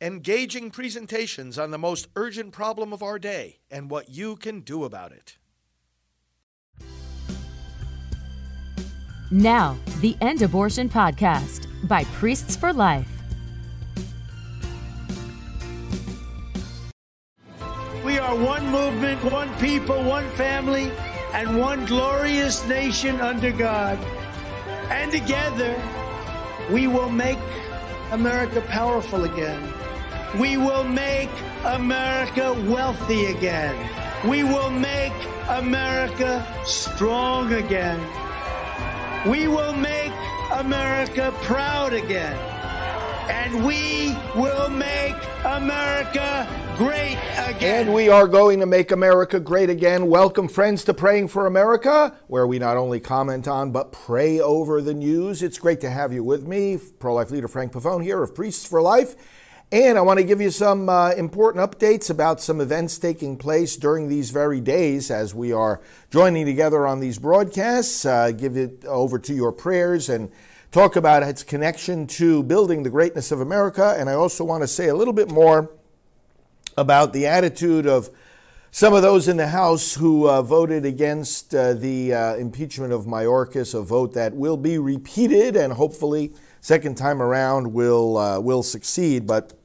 engaging presentations on the most urgent problem of our day and what you can do about it. Now, the End Abortion Podcast by Priests for Life. We are one movement, one people, one family, and one glorious nation under God. And together, we will make America powerful again. We will make America wealthy again. We will make America strong again. We will make America proud again. And we will make America great again. And we are going to make America great again. Welcome, friends, to Praying for America, where we not only comment on but pray over the news. It's great to have you with me, pro life leader Frank Pavone here of Priests for Life. And I want to give you some uh, important updates about some events taking place during these very days as we are joining together on these broadcasts. Uh, give it over to your prayers and talk about its connection to building the greatness of America. And I also want to say a little bit more about the attitude of some of those in the House who uh, voted against uh, the uh, impeachment of Mayorkas, a vote that will be repeated and hopefully second time around will uh, will succeed. But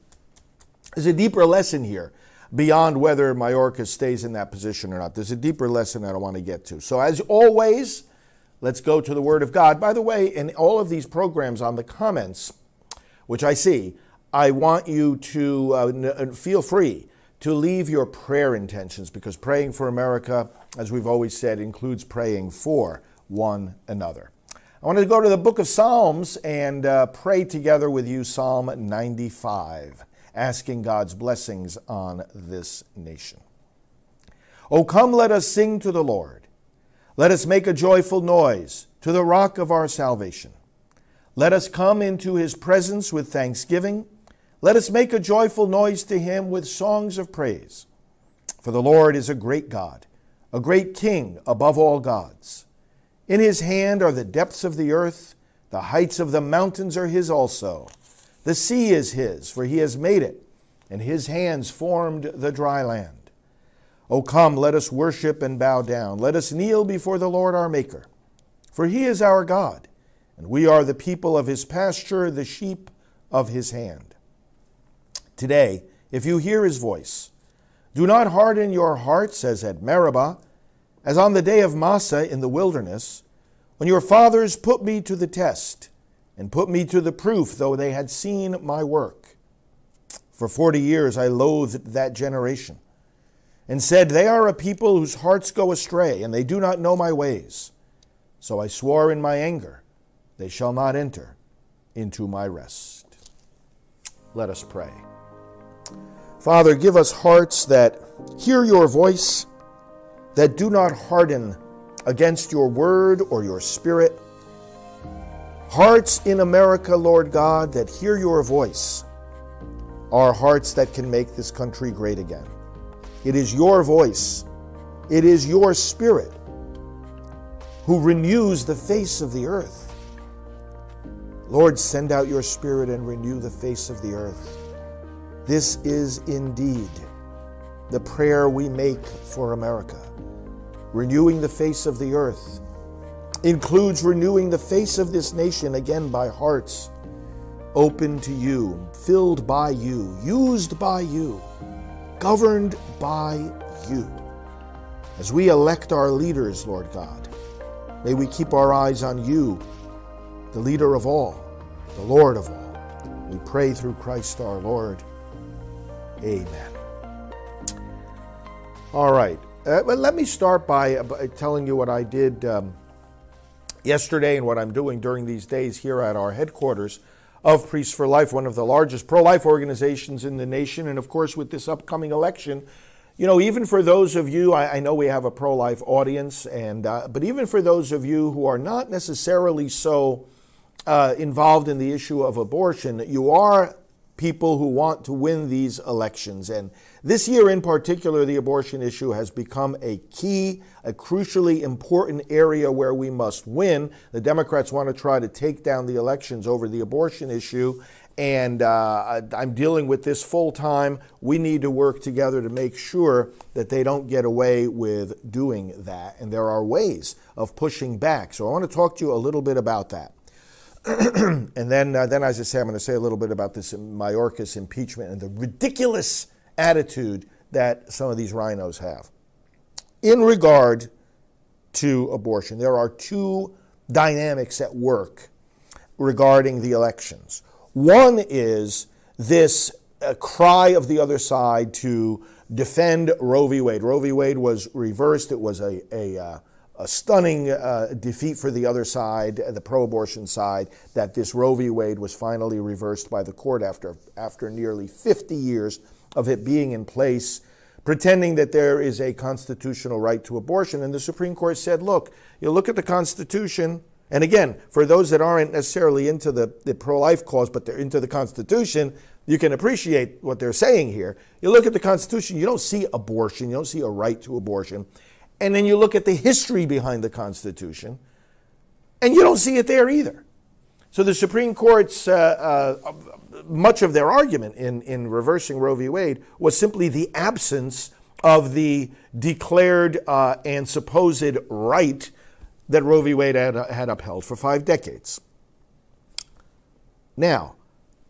there's a deeper lesson here beyond whether Mayorkas stays in that position or not. There's a deeper lesson that I want to get to. So as always, let's go to the Word of God. By the way, in all of these programs on the comments, which I see, I want you to uh, n- feel free to leave your prayer intentions because praying for America, as we've always said, includes praying for one another. I want to go to the book of Psalms and uh, pray together with you Psalm 95, asking God's blessings on this nation. Oh, come, let us sing to the Lord. Let us make a joyful noise to the rock of our salvation. Let us come into his presence with thanksgiving. Let us make a joyful noise to him with songs of praise. For the Lord is a great God, a great King above all gods. In his hand are the depths of the earth, the heights of the mountains are his also. The sea is his, for he has made it, and his hands formed the dry land. O come, let us worship and bow down. Let us kneel before the Lord our Maker. For he is our God, and we are the people of his pasture, the sheep of his hand. Today, if you hear his voice, do not harden your hearts as at Meribah, as on the day of Massah in the wilderness, when your fathers put me to the test and put me to the proof, though they had seen my work. For forty years I loathed that generation and said, They are a people whose hearts go astray, and they do not know my ways. So I swore in my anger, They shall not enter into my rest. Let us pray. Father, give us hearts that hear your voice, that do not harden against your word or your spirit. Hearts in America, Lord God, that hear your voice are hearts that can make this country great again. It is your voice, it is your spirit who renews the face of the earth. Lord, send out your spirit and renew the face of the earth. This is indeed the prayer we make for America. Renewing the face of the earth includes renewing the face of this nation again by hearts open to you, filled by you, used by you, governed by you. As we elect our leaders, Lord God, may we keep our eyes on you, the leader of all, the Lord of all. We pray through Christ our Lord. Amen. All right. Uh, well, let me start by, by, telling you what I did um, yesterday and what I'm doing during these days here at our headquarters of Priests for Life, one of the largest pro life organizations in the nation. And of course, with this upcoming election, you know, even for those of you, I, I know we have a pro life audience, and uh, but even for those of you who are not necessarily so uh, involved in the issue of abortion, you are people who want to win these elections. And this year in particular, the abortion issue has become a key, a crucially important area where we must win. The Democrats want to try to take down the elections over the abortion issue. and uh, I'm dealing with this full time. We need to work together to make sure that they don't get away with doing that. And there are ways of pushing back. So I want to talk to you a little bit about that. and then, uh, then, as I say, I'm going to say a little bit about this Mayorkas impeachment and the ridiculous attitude that some of these RINOs have. In regard to abortion, there are two dynamics at work regarding the elections. One is this uh, cry of the other side to defend Roe v. Wade. Roe v. Wade was reversed. It was a, a, uh, a stunning uh, defeat for the other side, the pro abortion side, that this Roe v. Wade was finally reversed by the court after, after nearly 50 years of it being in place, pretending that there is a constitutional right to abortion. And the Supreme Court said, look, you look at the Constitution, and again, for those that aren't necessarily into the, the pro life cause, but they're into the Constitution, you can appreciate what they're saying here. You look at the Constitution, you don't see abortion, you don't see a right to abortion. And then you look at the history behind the Constitution, and you don't see it there either. So the Supreme Court's, uh, uh, much of their argument in, in reversing Roe v. Wade was simply the absence of the declared uh, and supposed right that Roe v. Wade had, had upheld for five decades. Now,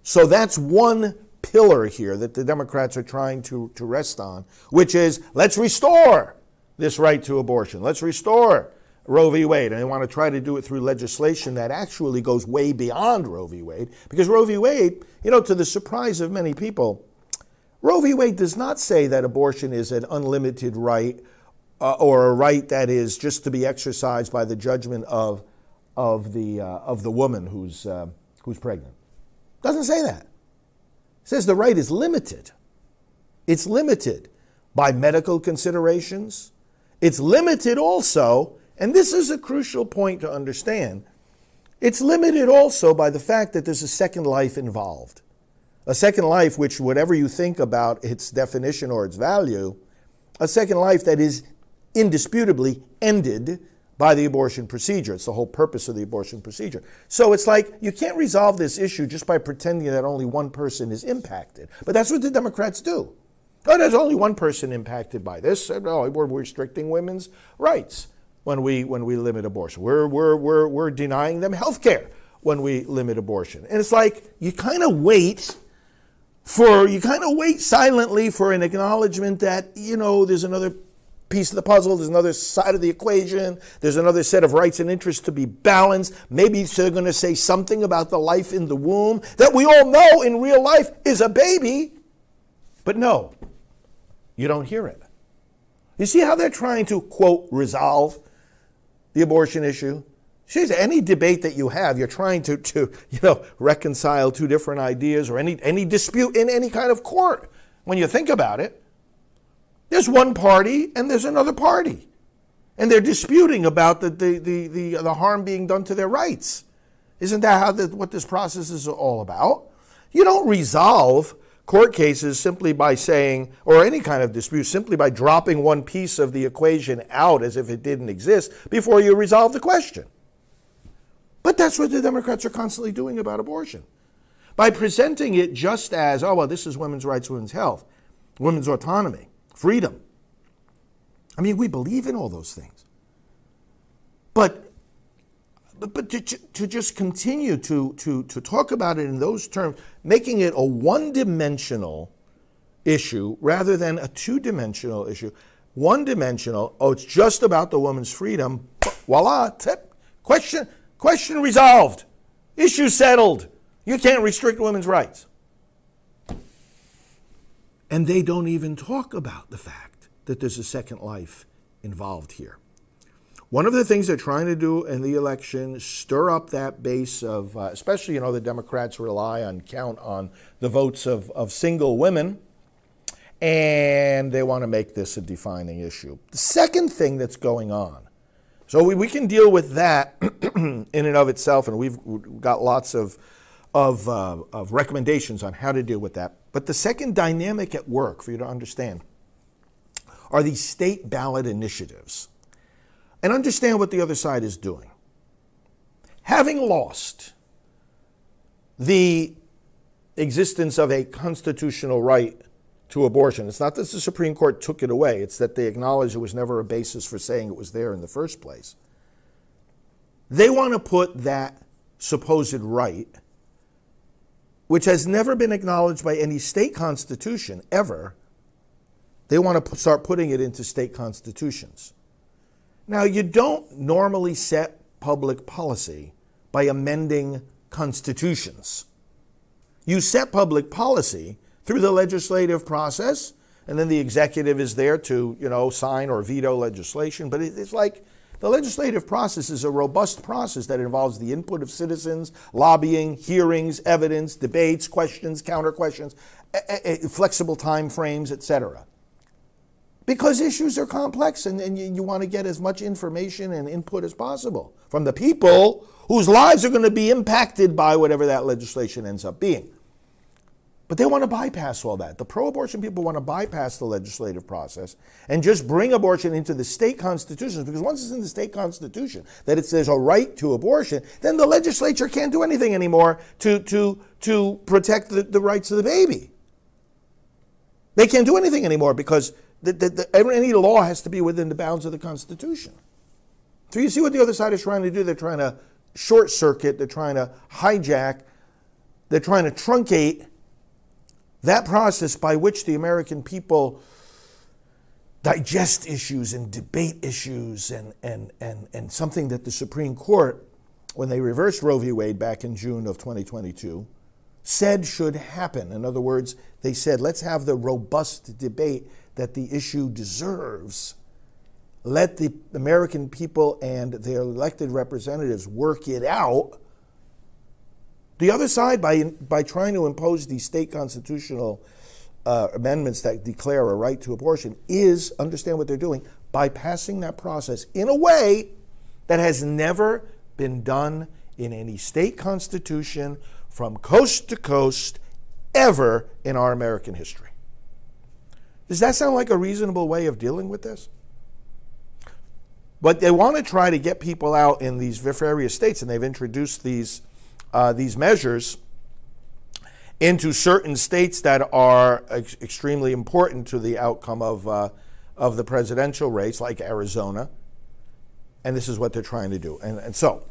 so that's one pillar here that the Democrats are trying to, to rest on, which is let's restore this right to abortion. Let's restore Roe v. Wade. And they want to try to do it through legislation that actually goes way beyond Roe v. Wade. Because Roe v. Wade, you know, to the surprise of many people, Roe v. Wade does not say that abortion is an unlimited right uh, or a right that is just to be exercised by the judgment of, of, the, uh, of the woman who's, uh, who's pregnant. Doesn't say that. It says the right is limited. It's limited by medical considerations. It's limited also, and this is a crucial point to understand, it's limited also by the fact that there's a second life involved. A second life, which, whatever you think about its definition or its value, a second life that is indisputably ended by the abortion procedure. It's the whole purpose of the abortion procedure. So it's like you can't resolve this issue just by pretending that only one person is impacted. But that's what the Democrats do. Oh, there's only one person impacted by this. Oh, we're restricting women's rights when we when we limit abortion. We're we're we're we're denying them health care when we limit abortion. And it's like you kind of wait for you kind of wait silently for an acknowledgement that, you know, there's another piece of the puzzle. There's another side of the equation. There's another set of rights and interests to be balanced. Maybe they're going to say something about the life in the womb that we all know in real life is a baby. But no, you don't hear it. You see how they're trying to, quote, resolve the abortion issue? See, any debate that you have, you're trying to, to you know, reconcile two different ideas or any, any dispute in any kind of court when you think about it. There's one party and there's another party. And they're disputing about the, the, the, the, the harm being done to their rights. Isn't that how the, what this process is all about? You don't resolve court cases simply by saying, or any kind of dispute, simply by dropping one piece of the equation out as if it didn't exist before you resolve the question. But that's what the Democrats are constantly doing about abortion. By presenting it just as, oh, well, this is women's rights, women's health, women's autonomy freedom. I mean, we believe in all those things. But, but, but to, to just continue to, to, to talk about it in those terms, making it a one dimensional issue rather than a two dimensional issue, one dimensional, oh, it's just about the woman's freedom, voila, tip, question, question resolved, issue settled. You can't restrict women's rights. And they don't even talk about the fact that there's a second life involved here. One of the things they're trying to do in the election, stir up that base of, uh, especially, you know, the Democrats rely on, count on the votes of, of single women, and they want to make this a defining issue. The second thing that's going on, so we, we can deal with that in and of itself, and we've got lots of, of, uh, of recommendations on how to deal with that. But the second dynamic at work for you to understand are these state ballot initiatives. And understand what the other side is doing. Having lost the existence of a constitutional right to abortion. It's not that the Supreme Court took it away, it's that they acknowledged it was never a basis for saying it was there in the first place. They want to put that supposed right, which has never been acknowledged by any state constitution ever, they want to start putting it into state constitutions. Now, you don't normally set public policy by amending constitutions. You set public policy through the legislative process, and then the executive is there to, you know, sign or veto legislation. But it's like the legislative process is a robust process that involves the input of citizens, lobbying, hearings, evidence, debates, questions, counter questions, flexible time frames, etc. Because issues are complex and, and you, you want to get as much information and input as possible from the people whose lives are going to be impacted by whatever that legislation ends up being. But they want to bypass all that. The pro abortion people want to bypass the legislative process and just bring abortion into the state constitutions because once it's in the state constitution that it says a right to abortion, then the legislature can't do anything anymore to, to, to protect the, the rights of the baby. They can't do anything anymore because the, any law has to be within the bounds of the Constitution. So you see what the other side is trying to do? They're trying to short circuit, they're trying to hijack, they're trying to truncate that process by which the American people digest issues and debate issues and, and, and, and something that the Supreme Court, when they reversed Roe v. Wade back in June of 2022, said should happen. In other words, they said, let's have the robust debate that the issue deserves. Let the American people and their elected representatives work it out the other side, by, by trying to impose these state constitutional uh, amendments that declare a right to abortion, is understand what they're doing bypassing that process in a way that has never been done in any state constitution from coast to coast ever in our American history. Does that sound like a reasonable way of dealing with this? But they want to try to get people out in these various states, and they've introduced these uh, these measures into certain states that are ex- extremely important to the outcome of, uh, of the presidential race, like Arizona. And this is what they're trying to do. And, and so,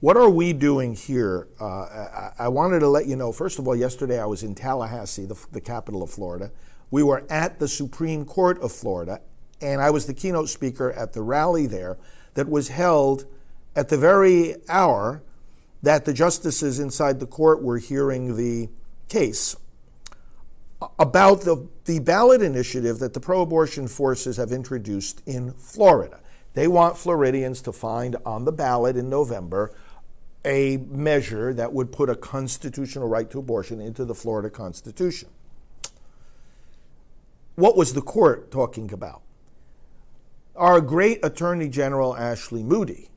what are we doing here? Uh, I, I, wanted to let you know, first of all, yesterday I was in Tallahassee, the, the capital of Florida. We were at the Supreme Court of Florida, and I was the keynote speaker at the rally there that was held at the very hour that the justices inside the court were hearing the case about the, the ballot initiative that the pro abortion forces have introduced in Florida. They want Floridians to find on the ballot in November a measure that would put a constitutional right to abortion into the Florida Constitution. What was the court talking about? Our great Attorney General Ashley Moody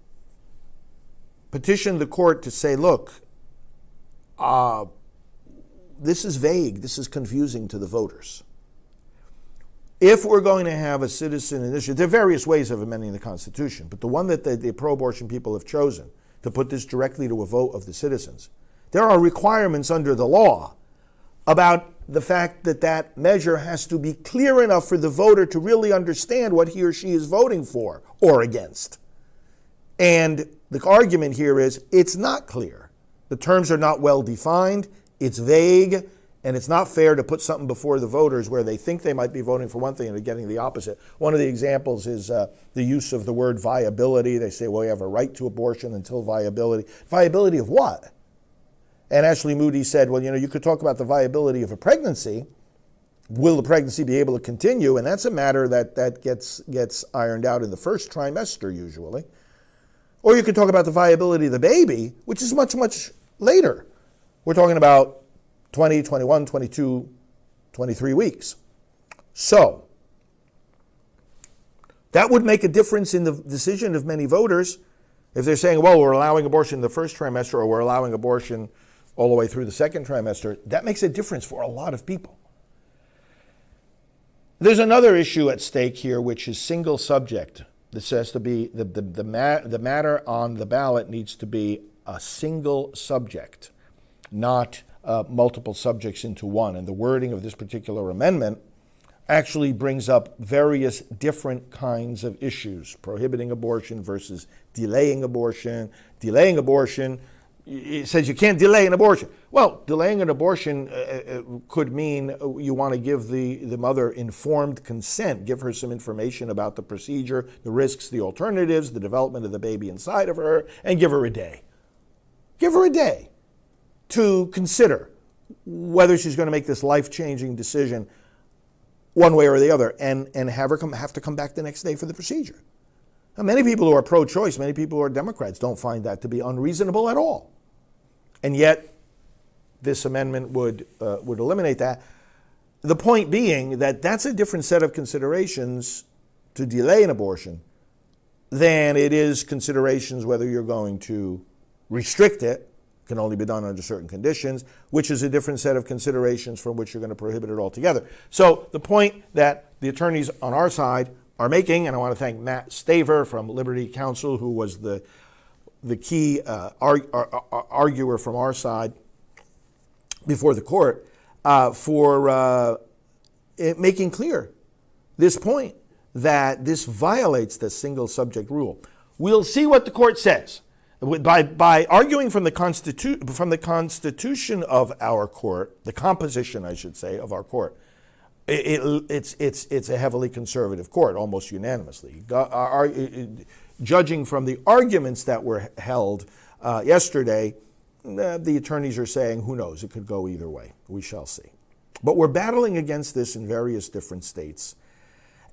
petitioned the court to say, look, uh, this is vague, this is confusing to the voters. If we're going to have a citizen initiative, there are various ways of amending the Constitution, but the one that the, the pro abortion people have chosen to put this directly to a vote of the citizens, there are requirements under the law about the fact that that measure has to be clear enough for the voter to really understand what he or she is voting for or against. And the argument here is it's not clear. The terms are not well defined, it's vague, and it's not fair to put something before the voters where they think they might be voting for one thing and they're getting the opposite. One of the examples is uh, the use of the word viability. They say, well, you have a right to abortion until viability. Viability of what? And Ashley Moody said, well, you know, you could talk about the viability of a pregnancy. Will the pregnancy be able to continue? And that's a matter that, that gets, gets ironed out in the first trimester usually. Or you could talk about the viability of the baby, which is much, much later. We're talking about 20, 21, 22, 23 weeks. So, that would make a difference in the decision of many voters if they're saying, well, we're allowing abortion in the first trimester or we're allowing abortion all the way through the second trimester. That makes a difference for a lot of people. There's another issue at stake here, which is single subject this has to be the, the, the, ma- the matter on the ballot needs to be a single subject, not uh, multiple subjects into one. And the wording of this particular amendment actually brings up various different kinds of issues prohibiting abortion versus delaying abortion. Delaying abortion, it says you can't delay an abortion. Well, delaying an abortion uh, uh could mean you want to give the, the mother informed consent, give her some information about the procedure, the risks, the alternatives, the development of the baby inside of her, and give her a day. Give her a day to consider whether she's going to make this life changing decision one way or the other and, and have her come, have to come back the next day for the procedure. Now, many people who are pro choice, many people who are Democrats, don't find that to be unreasonable at all. And yet, this amendment would, uh, would eliminate that. The point being that that's a different set of considerations to delay an abortion than it is considerations whether you're going to restrict it can only be done under certain conditions, which is a different set of considerations from which you're going to prohibit it altogether. So the point that the attorneys on our side are making, and I want to thank Matt Staver from Liberty Counsel, who was the the key uh, arguer from our side before the court, uh, for uh, making clear this point that this violates the single subject rule. We'll see what the court says by, by arguing from the, constitu- from the constitution of our court, the composition, I should say, of our court, it, it, it's, it's, it's a heavily conservative court, almost unanimously. Our, judging from the arguments that were held uh, yesterday, uh, the attorneys are saying, who knows, it could go either way. We shall see. But we're battling against this in various different states.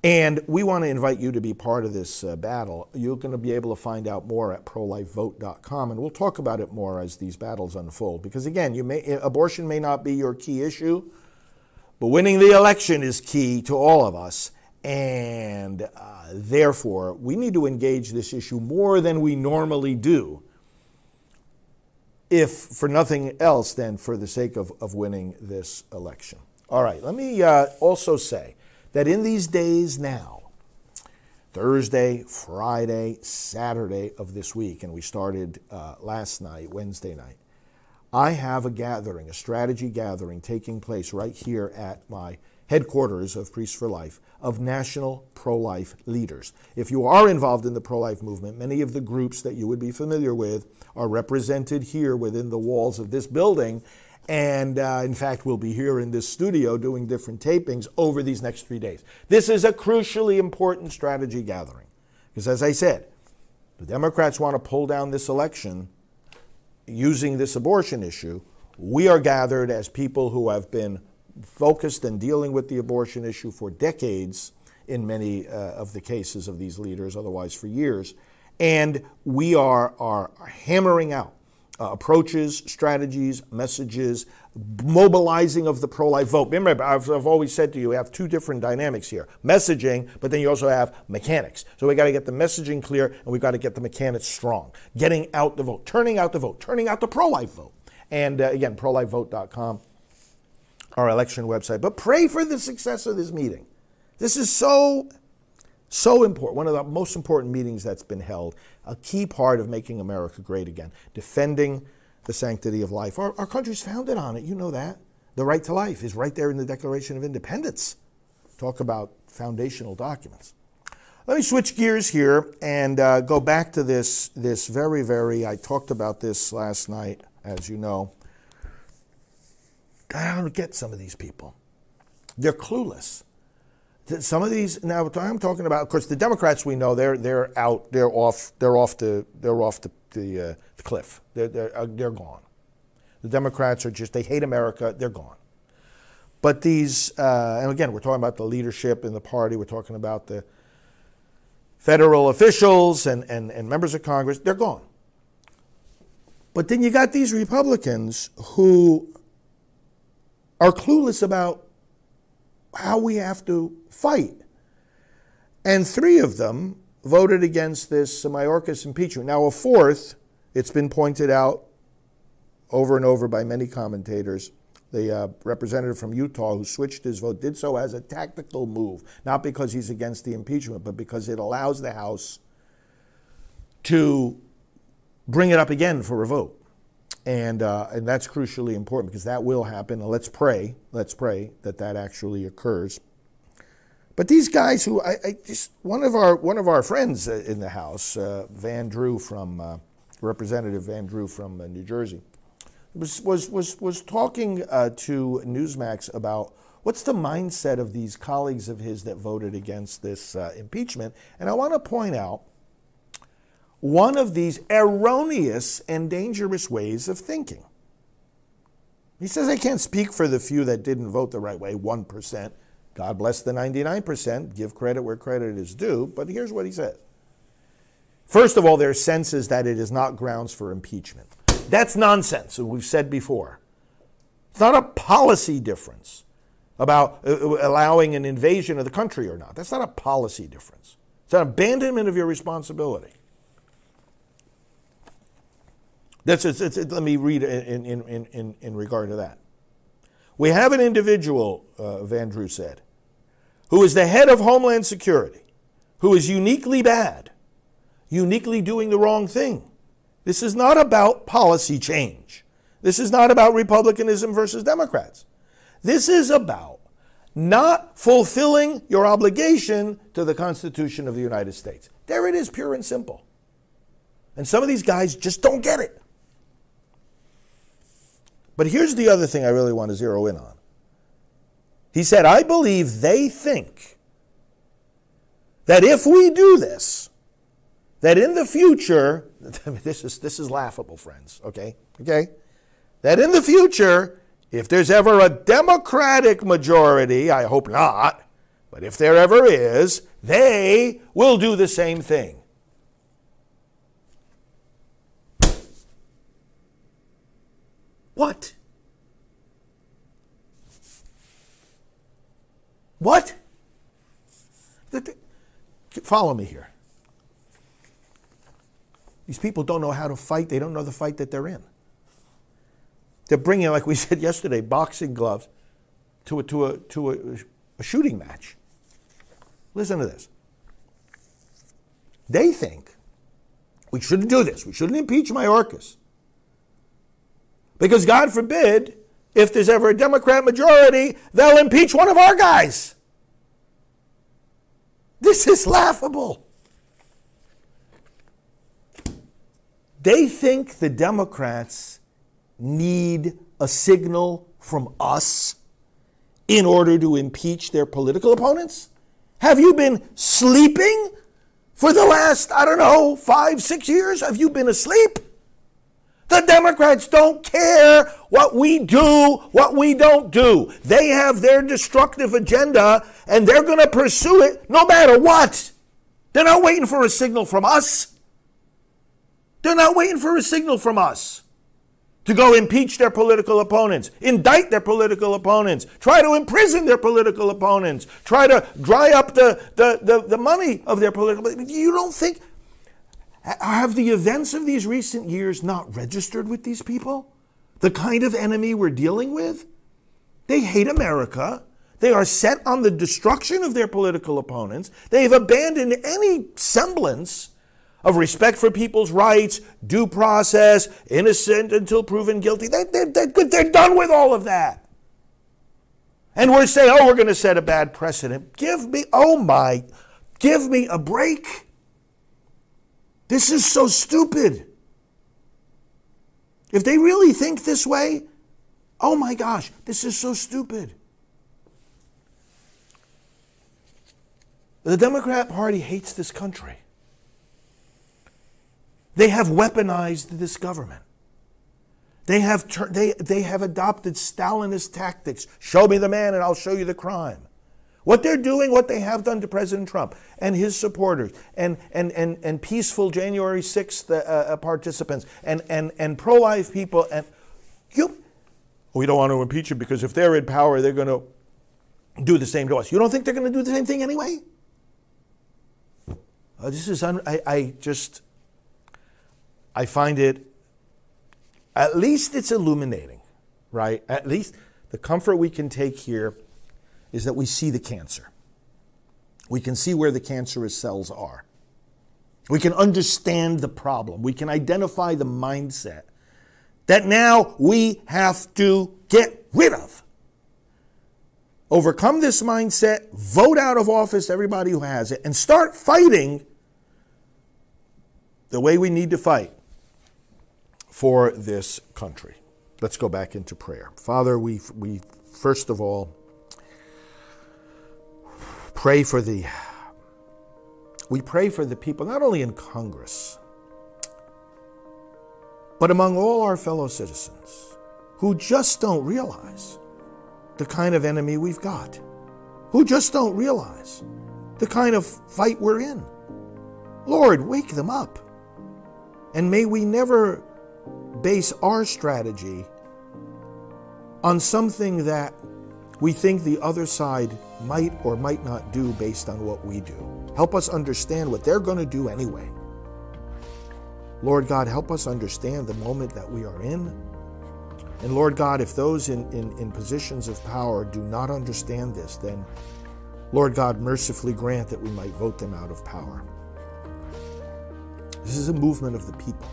And we want to invite you to be part of this uh, battle. You're going to be able to find out more at prolifevote.com, and we'll talk about it more as these battles unfold. Because again, may, abortion may not be your key issue, but winning the election is key to all of us. And uh, therefore, we need to engage this issue more than we normally do, if for nothing else than for the sake of, of winning this election. All right, let me uh, also say that in these days now, Thursday, Friday, Saturday of this week, and we started uh, last night, Wednesday night, I have a gathering, a strategy gathering taking place right here at my headquarters of Priests for Life of national pro life leaders. If you are involved in the pro life movement, many of the groups that you would be familiar with are represented here within the walls of this building and uh, in fact, we'll be here in this studio doing different tapings over these next three days. This is a crucially important strategy gathering. Because as I said, the Democrats want to pull down this election using this abortion issue. We are gathered as people who have been focused and dealing with the abortion issue for decades in many uh, of the cases of these leaders, otherwise for years. And we are, are hammering out uh, approaches, strategies, messages, mobilizing of the pro life vote. Remember, I've, I've, always said to you, we have two different dynamics here messaging, but then you also have mechanics. So we got to get the messaging clear and we got to get the mechanics strong. Getting out the vote, turning out the vote, turning out the pro life vote. And uh, again, prolifevote.com, our election website. But pray for the success of this meeting. This is so so important, one of the most important meetings that's been held, a key part of making America great again, defending the sanctity of life. Our, our country's founded on it, you know that. The right to life is right there in the Declaration of Independence. Talk about foundational documents. Let me switch gears here and uh, go back to this, this very, very, I talked about this last night, as you know. I don't get some of these people. They're clueless some of these now I'm talking about. Of course, the Democrats we know they're they're out. They're off. They're off the they're off the the, uh, the cliff. They're they're, uh, they're gone. The Democrats are just they hate America. They're gone. But these uh, and again we're talking about the leadership in the party. We're talking about the federal officials and, and, and members of Congress. They're gone. But then you got these Republicans who are clueless about how we have to fight. And three of them voted against this Mayorkas impeachment. Now, a fourth, it's been pointed out over and over by many commentators, the uh, representative from Utah who switched his vote did so as a tactical move, not because he's against the impeachment, but because it allows the House to bring it up again for a vote. And, uh, and that's crucially important because that will happen. And let's pray, let's pray that that actually occurs. But these guys who I, I just one of our one of our friends uh, in the house, uh, Van Drew from uh, Representative Van Drew from uh, New Jersey, was was was was talking uh, to Newsmax about what's the mindset of these colleagues of his that voted against this impeachment. And I want to point out one of these erroneous and dangerous ways of thinking. He says, I can't speak for the few that didn't vote the right way, 1%. God bless the 99%, give credit where credit is due. But here's what he says First of all, their sense is that it is not grounds for impeachment. That's nonsense, and we've said before. It's not a policy difference about uh, allowing an invasion of the country or not. That's not a policy difference. It's an abandonment of your responsibility. It's, let me read in, in, in, in, regard to that. We have an individual, uh, Van Drew said, who is the head of Homeland Security, who is uniquely bad, uniquely doing the wrong thing. This is not about policy change. This is not about Republicanism versus Democrats. This is about not fulfilling your obligation to the Constitution of the United States. There it is, pure and simple. And some of these guys just don't get it. But here's the other thing I really want to zero in on. He said, I believe they think that if we do this, that in the future, this is, this is laughable, friends, okay? Okay? That in the future, if there's ever a Democratic majority, I hope not, but if there ever is, they will do the same thing. What? What? Follow me here. These people don't know how to fight. They don't know the fight that they're in. They're bringing, like we said yesterday, boxing gloves to a, to a, to a, a shooting match. Listen to this. They think we shouldn't do this. We shouldn't impeach Mayorkas. Because God forbid, if there's ever a Democrat majority, they'll impeach one of our guys. This is laughable. They think the Democrats need a signal from us in order to impeach their political opponents? Have you been sleeping for the last, I don't know, five, six years? Have you been asleep? The Democrats don't care what we do, what we don't do. They have their destructive agenda and they're going to pursue it no matter what. They're not waiting for a signal from us. They're not waiting for a signal from us to go impeach their political opponents, indict their political opponents, try to imprison their political opponents, try to dry up the, the, the, the money of their political. You don't think have the events of these recent years not registered with these people? The kind of enemy we're dealing with? They hate America. They are set on the destruction of their political opponents. They've abandoned any semblance of respect for people's rights, due process, innocent until proven guilty. They, they're done with all of that. And we're saying, oh, we're going to set a bad precedent. Give me, oh my, give me a break. This is so stupid. If they really think this way, oh my gosh, this is so stupid. The Democrat Party hates this country. They have weaponized this government. They have, they, they have adopted Stalinist tactics. Show me the man and I'll show you the crime. What they're doing, what they have done to President Trump and his supporters and, and, and, and peaceful January 6th uh, uh, participants and, and, and pro life people. And you, we don't want to impeach him because if they're in power, they're going to do the same to us. You don't think they're going to do the same thing anyway? Uh, this is, un- I, I just, I find it, at least it's illuminating, right? At least the comfort we can take here is that we see the cancer. We can see where the cancerous cells are. We can understand the problem. We can identify the mindset that now we have to get rid of. Overcome this mindset, vote out of office everybody who has it, and start fighting the way we need to fight for this country. Let's go back into prayer. Father, we, we first of all pray for the we pray for the people not only in Congress but among all our fellow citizens who just don't realize the kind of enemy we've got, who just don't realize the kind of fight we're in. Lord, wake them up. And may we never base our strategy on something that we think the other side might or might not do based on what we do. Help us understand what they're going to do anyway. Lord God, help us understand the moment that we are in. And Lord God, if those in, in, in positions of power do not understand this, then Lord God, mercifully grant that we might vote them out of power. This is a movement of the people.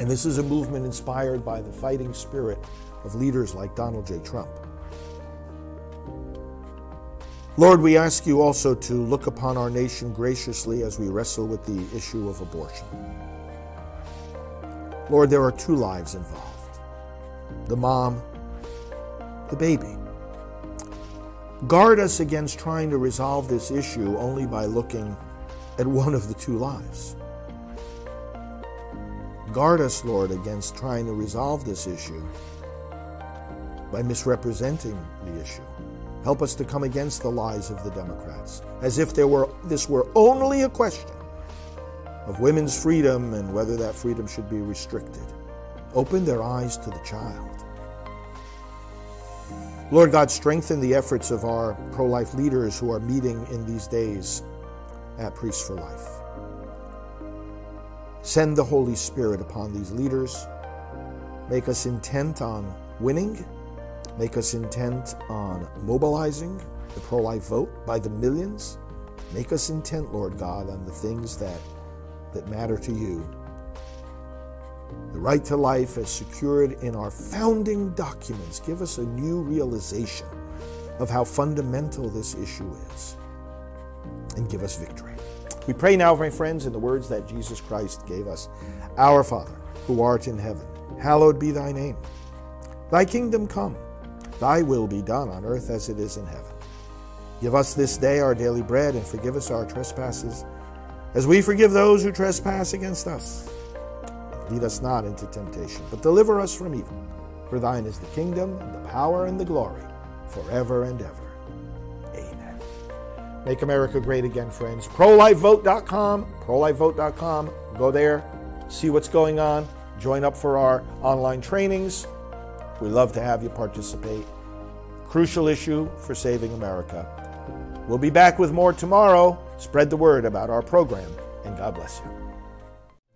And this is a movement inspired by the fighting spirit of leaders like Donald J. Trump. Lord, we ask you also to look upon our nation graciously as we wrestle with the issue of abortion. Lord, there are two lives involved the mom, the baby. Guard us against trying to resolve this issue only by looking at one of the two lives. Guard us, Lord, against trying to resolve this issue by misrepresenting the issue. Help us to come against the lies of the Democrats, as if there were, this were only a question of women's freedom and whether that freedom should be restricted. Open their eyes to the child. Lord God, strengthen the efforts of our pro life leaders who are meeting in these days at Priests for Life. Send the Holy Spirit upon these leaders. Make us intent on winning. Make us intent on mobilizing the pro life vote by the millions. Make us intent, Lord God, on the things that, that matter to you. The right to life as secured in our founding documents give us a new realization of how fundamental this issue is and give us victory. We pray now, my friends, in the words that Jesus Christ gave us Our Father, who art in heaven, hallowed be thy name. Thy kingdom come, thy will be done on earth as it is in heaven. Give us this day our daily bread and forgive us our trespasses, as we forgive those who trespass against us. Lead us not into temptation, but deliver us from evil. For thine is the kingdom, and the power, and the glory, forever and ever. Amen. Make America Great Again, friends. ProLifeVote.com, ProLifeVote.com. Go there, see what's going on, join up for our online trainings. We love to have you participate. Crucial issue for saving America. We'll be back with more tomorrow. Spread the word about our program, and God bless you.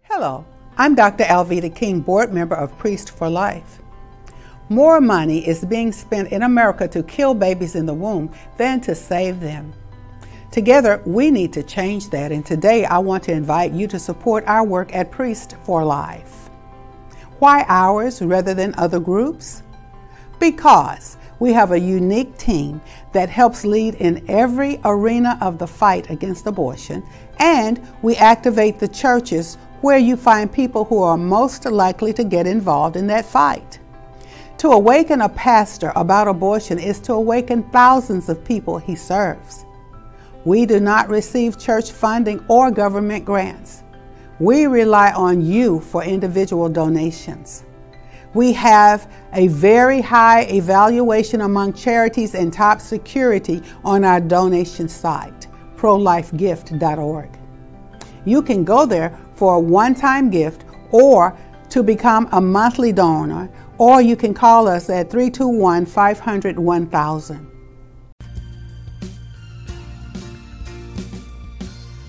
Hello, I'm Dr. Alveda King, board member of Priest for Life. More money is being spent in America to kill babies in the womb than to save them. Together, we need to change that, and today I want to invite you to support our work at Priest for Life. Why ours rather than other groups? Because we have a unique team that helps lead in every arena of the fight against abortion, and we activate the churches where you find people who are most likely to get involved in that fight. To awaken a pastor about abortion is to awaken thousands of people he serves. We do not receive church funding or government grants. We rely on you for individual donations. We have a very high evaluation among charities and top security on our donation site, prolifegift.org. You can go there for a one time gift or to become a monthly donor, or you can call us at 321 500 1000.